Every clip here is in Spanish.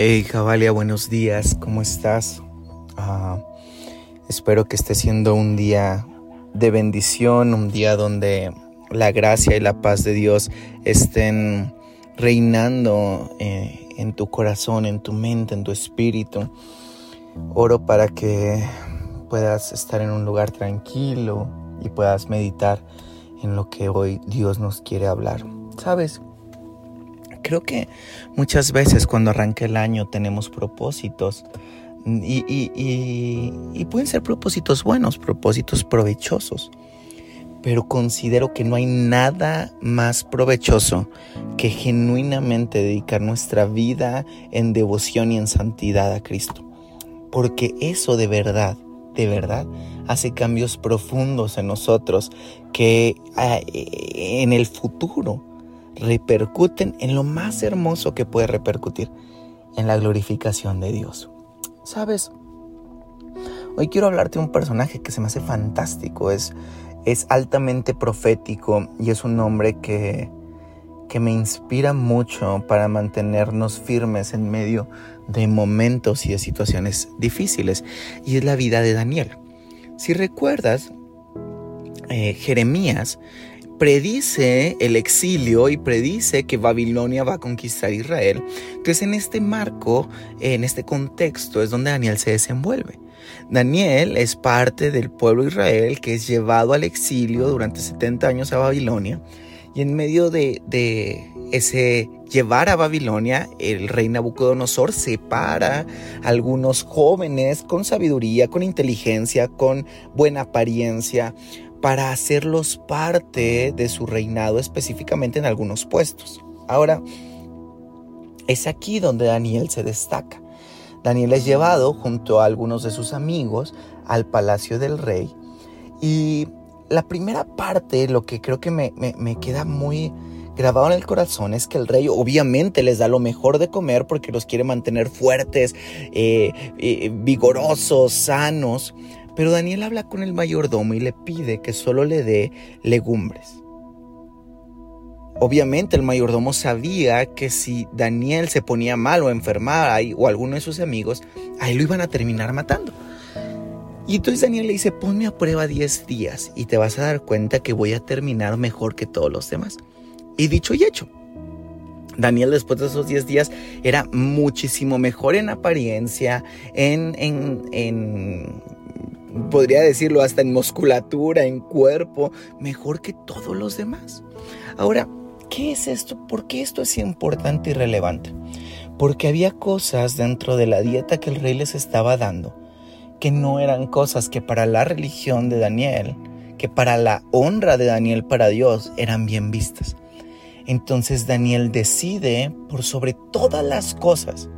Hey Javalia, buenos días, ¿cómo estás? Ah, espero que esté siendo un día de bendición, un día donde la gracia y la paz de Dios estén reinando eh, en tu corazón, en tu mente, en tu espíritu. Oro para que puedas estar en un lugar tranquilo y puedas meditar en lo que hoy Dios nos quiere hablar. ¿Sabes? Creo que muchas veces cuando arranca el año tenemos propósitos y, pueden ser propósitos buenos, propósitos provechosos. Pero considero que no hay nada más provechoso que genuinamente dedicar nuestra vida en devoción y en santidad a Cristo. Porque eso de verdad, de verdad, hace cambios profundos en nosotros que ah, en el futuro repercuten en lo más hermoso que puede repercutir, en la glorificación de Dios. ¿Sabes? Hoy quiero hablarte de un personaje que se me hace fantástico, es, es altamente profético y es un hombre que, que me inspira mucho para mantenernos firmes en medio de momentos y de situaciones difíciles, y es la vida de Daniel. Si recuerdas, eh, Jeremías predice el exilio y predice que Babilonia va a conquistar Israel. Entonces en este marco, en este contexto es donde Daniel se desenvuelve. Daniel es parte del pueblo de Israel que es llevado al exilio durante 70 años a Babilonia y en medio de, de ese llevar a Babilonia, el rey Nabucodonosor separa a algunos jóvenes con sabiduría, con inteligencia, con buena apariencia, para hacerlos parte de su reinado específicamente en algunos puestos. Ahora, es aquí donde Daniel se destaca. Daniel es llevado junto a algunos de sus amigos al palacio del rey y la primera parte, lo que creo que me, queda muy grabado en el corazón es que el rey obviamente les da lo mejor de comer porque los quiere mantener fuertes, eh, eh, vigorosos, sanos, pero Daniel habla con el mayordomo y le pide que solo le dé legumbres. Obviamente el mayordomo sabía que si Daniel se ponía mal o enfermaba o alguno de sus amigos, ahí lo iban a terminar matando. Y entonces Daniel le dice, ponme a prueba 10 días y te vas a dar cuenta que voy a terminar mejor que todos los demás. Y dicho y hecho. Daniel después de esos 10 días era muchísimo mejor en apariencia, en, en, en podría decirlo hasta en musculatura, en cuerpo, mejor que todos los demás. Ahora, ¿qué es esto? ¿Por qué esto es importante y relevante? Porque había cosas dentro de la dieta que el rey les estaba dando que no eran cosas que para la religión de Daniel, que para la honra de Daniel para Dios eran bien vistas. Entonces Daniel decide, por sobre todas las cosas,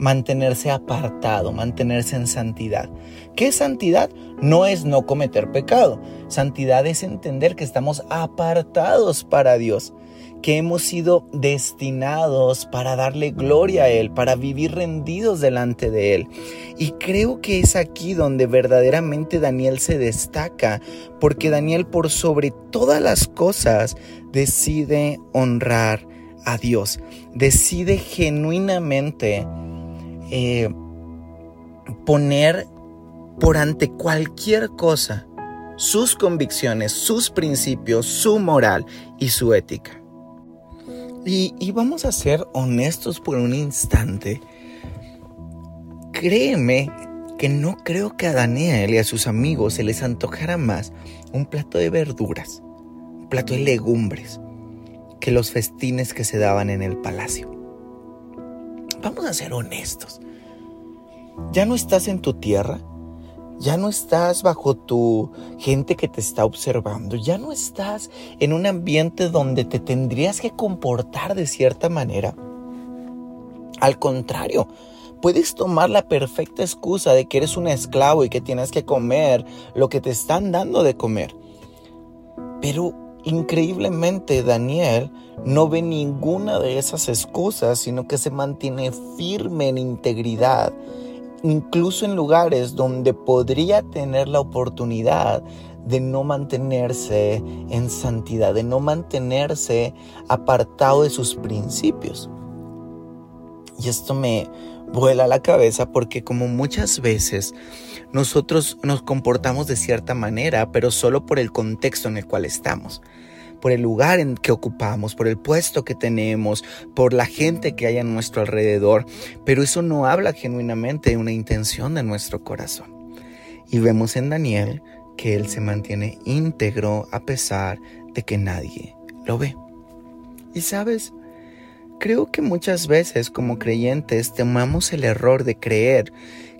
mantenerse apartado, mantenerse en santidad. ¿Qué santidad? No es no cometer pecado. Santidad es entender que estamos apartados para Dios, que hemos sido destinados para darle gloria a Él, para vivir rendidos delante de Él. Y creo que es aquí donde verdaderamente Daniel se destaca, porque Daniel por sobre todas las cosas decide honrar a Dios, decide genuinamente eh, poner por ante cualquier cosa sus convicciones, sus principios, su moral y su ética. Y, y, vamos a ser honestos por un instante. Créeme que no creo que a Daniel y a sus amigos se les antojara más un plato de verduras, un plato de legumbres, que los festines que se daban en el palacio. Vamos a ser honestos. Ya no estás en tu tierra, ya no estás bajo tu gente que te está observando, ya no estás en un ambiente donde te tendrías que comportar de cierta manera. Al contrario, puedes tomar la perfecta excusa de que eres un esclavo y que tienes que comer lo que te están dando de comer. Pero Increíblemente Daniel no ve ninguna de esas excusas, sino que se mantiene firme en integridad, incluso en lugares donde podría tener la oportunidad de no mantenerse en santidad, de no mantenerse apartado de sus principios. Y esto me vuela la cabeza porque como muchas veces nosotros nos comportamos de cierta manera, pero solo por el contexto en el cual estamos por el lugar en que ocupamos, por el puesto que tenemos, por la gente que hay a nuestro alrededor, pero eso no habla genuinamente de una intención de nuestro corazón. Y vemos en Daniel que él se mantiene íntegro a pesar de que nadie lo ve. Y sabes, creo que muchas veces como creyentes tomamos el error de creer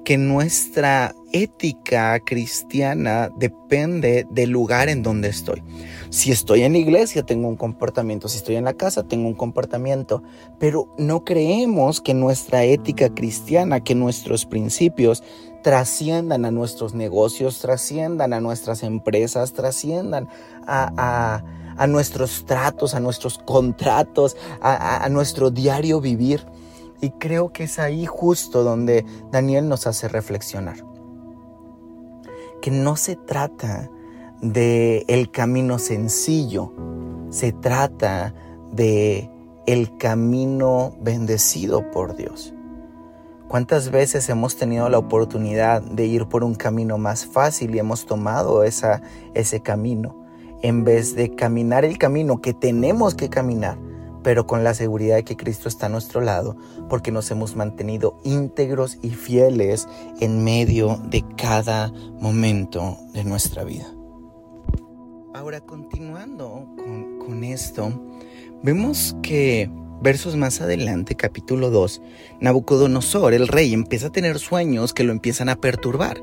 que nuestra ética cristiana depende del lugar en donde estoy. Si estoy en la iglesia tengo un comportamiento, si estoy en la casa tengo un comportamiento, pero no creemos que nuestra ética cristiana, que nuestros principios trasciendan a nuestros negocios, trasciendan a nuestras empresas, trasciendan a, nuestros tratos, a nuestros contratos, a nuestro diario vivir. Y creo que es ahí justo donde Daniel nos hace reflexionar. Que no se trata de el camino sencillo, se trata de el camino bendecido por Dios. ¿Cuántas veces hemos tenido la oportunidad de ir por un camino más fácil y hemos tomado esa, ese camino en vez de caminar el camino que tenemos que caminar pero con la seguridad de que Cristo está a nuestro lado, porque nos hemos mantenido íntegros y fieles en medio de cada momento de nuestra vida. Ahora, continuando con, esto, vemos que versos más adelante, capítulo 2, Nabucodonosor, el rey, empieza a tener sueños que lo empiezan a perturbar.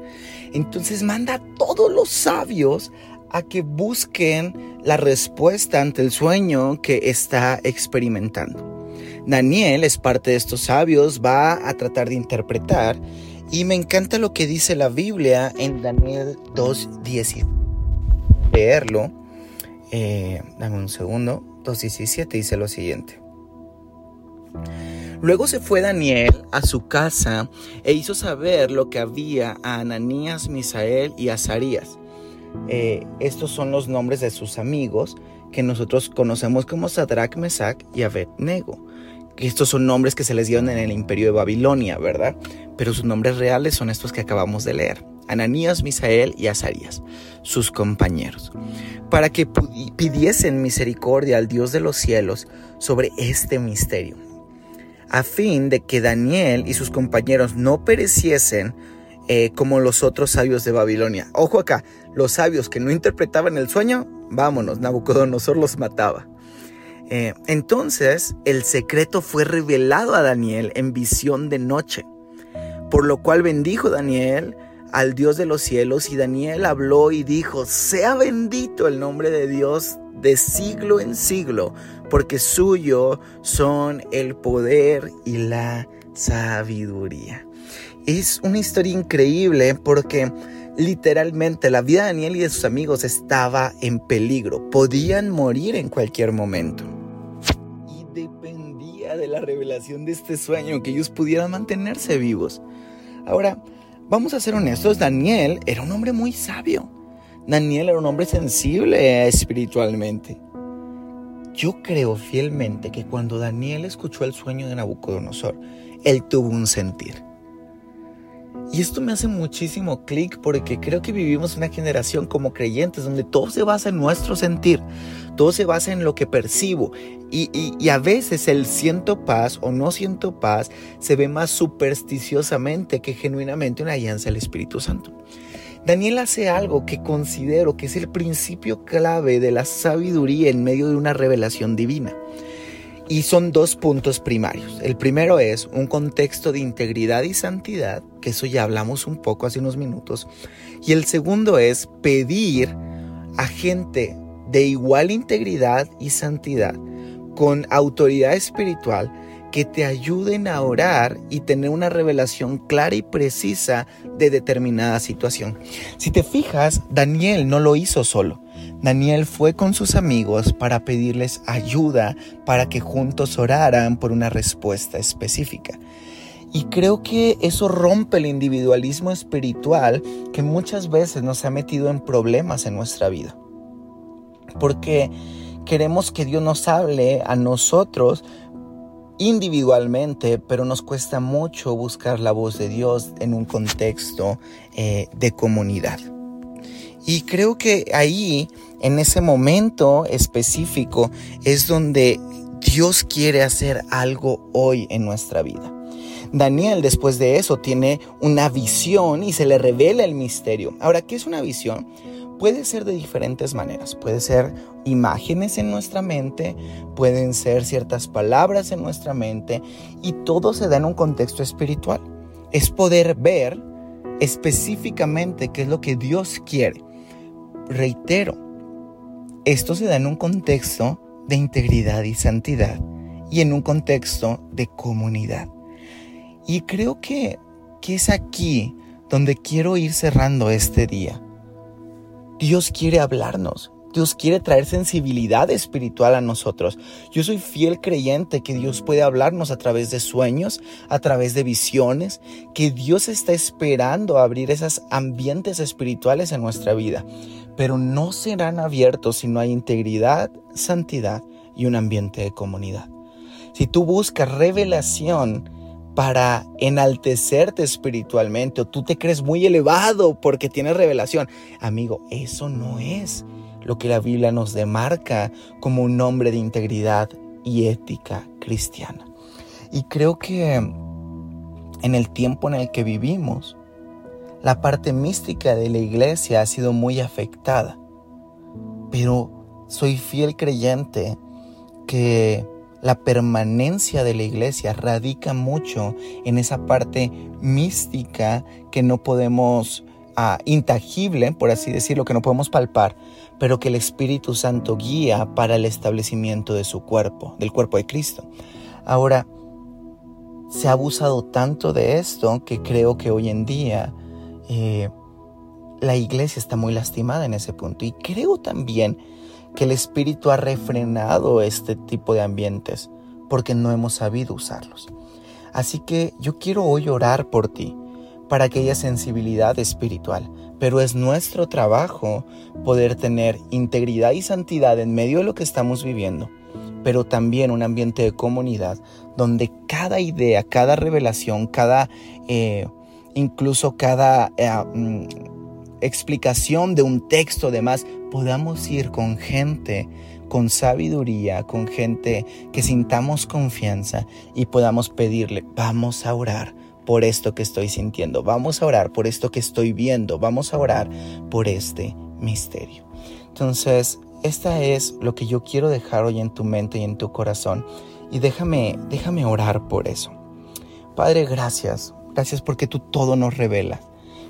Entonces manda a todos los sabios a que busquen la respuesta ante el sueño que está experimentando. Daniel es parte de estos sabios, va a tratar de interpretar y me encanta lo que dice la Biblia en Daniel 2.17. Leerlo, eh, dame un segundo, 2.17 dice lo siguiente. Luego se fue Daniel a su casa e hizo saber lo que había a Ananías, Misael y Azarías eh, estos son los nombres de sus amigos que nosotros conocemos como Sadrach, Mesach y Abednego. Estos son nombres que se les dieron en el imperio de Babilonia, ¿verdad? Pero sus nombres reales son estos que acabamos de leer. Ananías, Misael y Azarías, sus compañeros, para que pidiesen misericordia al Dios de los cielos sobre este misterio, a fin de que Daniel y sus compañeros no pereciesen eh, como los otros sabios de Babilonia. Ojo acá, los sabios que no interpretaban el sueño, vámonos, Nabucodonosor los mataba. Eh, entonces el secreto fue revelado a Daniel en visión de noche, por lo cual bendijo Daniel al Dios de los cielos y Daniel habló y dijo, sea bendito el nombre de Dios de siglo en siglo, porque suyo son el poder y la sabiduría. Es una historia increíble porque literalmente la vida de Daniel y de sus amigos estaba en peligro. Podían morir en cualquier momento. Y dependía de la revelación de este sueño que ellos pudieran mantenerse vivos. Ahora, vamos a ser honestos, Daniel era un hombre muy sabio. Daniel era un hombre sensible espiritualmente. Yo creo fielmente que cuando Daniel escuchó el sueño de Nabucodonosor, él tuvo un sentir. Y esto me hace muchísimo clic porque creo que vivimos una generación como creyentes donde todo se basa en nuestro sentir, todo se basa en lo que percibo y, y, a veces el siento paz o no siento paz se ve más supersticiosamente que genuinamente una alianza al Espíritu Santo. Daniel hace algo que considero que es el principio clave de la sabiduría en medio de una revelación divina. Y son dos puntos primarios. El primero es un contexto de integridad y santidad, que eso ya hablamos un poco hace unos minutos. Y el segundo es pedir a gente de igual integridad y santidad, con autoridad espiritual, que te ayuden a orar y tener una revelación clara y precisa de determinada situación. Si te fijas, Daniel no lo hizo solo. Daniel fue con sus amigos para pedirles ayuda para que juntos oraran por una respuesta específica. Y creo que eso rompe el individualismo espiritual que muchas veces nos ha metido en problemas en nuestra vida. Porque queremos que Dios nos hable a nosotros individualmente, pero nos cuesta mucho buscar la voz de Dios en un contexto eh, de comunidad. Y creo que ahí, en ese momento específico, es donde Dios quiere hacer algo hoy en nuestra vida. Daniel después de eso tiene una visión y se le revela el misterio. Ahora, ¿qué es una visión? Puede ser de diferentes maneras. Puede ser imágenes en nuestra mente, pueden ser ciertas palabras en nuestra mente y todo se da en un contexto espiritual. Es poder ver específicamente qué es lo que Dios quiere. Reitero, esto se da en un contexto de integridad y santidad y en un contexto de comunidad. Y creo que, que es aquí donde quiero ir cerrando este día. Dios quiere hablarnos. Dios quiere traer sensibilidad espiritual a nosotros. Yo soy fiel creyente que Dios puede hablarnos a través de sueños, a través de visiones, que Dios está esperando abrir esos ambientes espirituales en nuestra vida, pero no serán abiertos si no hay integridad, santidad y un ambiente de comunidad. Si tú buscas revelación, para enaltecerte espiritualmente o tú te crees muy elevado porque tienes revelación. Amigo, eso no es lo que la Biblia nos demarca como un hombre de integridad y ética cristiana. Y creo que en el tiempo en el que vivimos, la parte mística de la iglesia ha sido muy afectada. Pero soy fiel creyente que la permanencia de la iglesia radica mucho en esa parte mística que no podemos, ah, intangible, por así decirlo, que no podemos palpar, pero que el Espíritu Santo guía para el establecimiento de su cuerpo, del cuerpo de Cristo. Ahora, se ha abusado tanto de esto que creo que hoy en día eh, la iglesia está muy lastimada en ese punto. Y creo también que el Espíritu ha refrenado este tipo de ambientes porque no hemos sabido usarlos. Así que yo quiero hoy orar por ti para que haya sensibilidad espiritual, pero es nuestro trabajo poder tener integridad y santidad en medio de lo que estamos viviendo, pero también un ambiente de comunidad donde cada idea, cada revelación, cada, eh, incluso cada eh, mm, explicación de un texto, demás, podamos ir con gente con sabiduría, con gente que sintamos confianza y podamos pedirle, vamos a orar por esto que estoy sintiendo, vamos a orar por esto que estoy viendo, vamos a orar por este misterio. Entonces, esta es lo que yo quiero dejar hoy en tu mente y en tu corazón y déjame, déjame orar por eso. Padre, gracias, gracias porque tú todo nos revelas.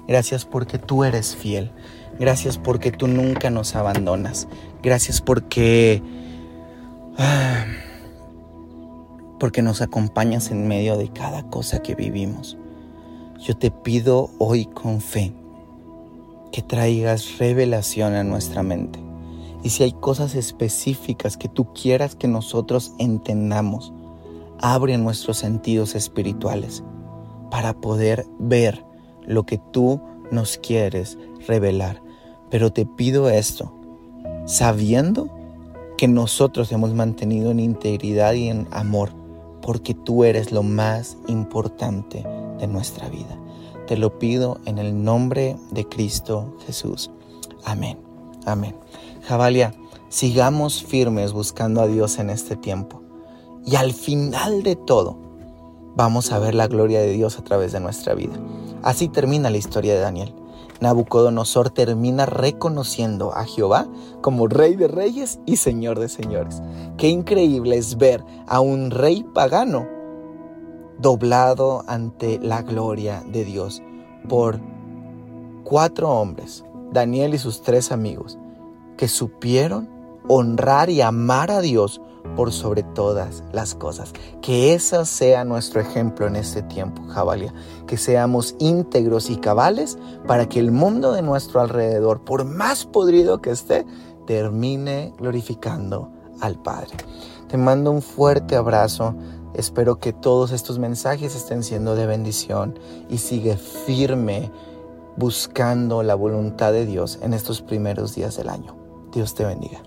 Gracias porque tú eres fiel. Gracias porque tú nunca nos abandonas. Gracias porque... Ah, porque nos acompañas en medio de cada cosa que vivimos. Yo te pido hoy con fe que traigas revelación a nuestra mente. Y si hay cosas específicas que tú quieras que nosotros entendamos, abre nuestros sentidos espirituales para poder ver lo que tú nos quieres revelar. Pero te pido esto, sabiendo que nosotros hemos mantenido en integridad y en amor, porque tú eres lo más importante de nuestra vida. Te lo pido en el nombre de Cristo Jesús. Amén. Amén. Jabalia, sigamos firmes buscando a Dios en este tiempo. Y al final de todo, vamos a ver la gloria de Dios a través de nuestra vida. Así termina la historia de Daniel. Nabucodonosor termina reconociendo a Jehová como rey de reyes y señor de señores. Qué increíble es ver a un rey pagano doblado ante la gloria de Dios por cuatro hombres, Daniel y sus tres amigos, que supieron honrar y amar a Dios por sobre todas las cosas. Que ese sea nuestro ejemplo en este tiempo, Jabalia. Que seamos íntegros y cabales para que el mundo de nuestro alrededor, por más podrido que esté, termine glorificando al Padre. Te mando un fuerte abrazo. Espero que todos estos mensajes estén siendo de bendición y sigue firme buscando la voluntad de Dios en estos primeros días del año. Dios te bendiga.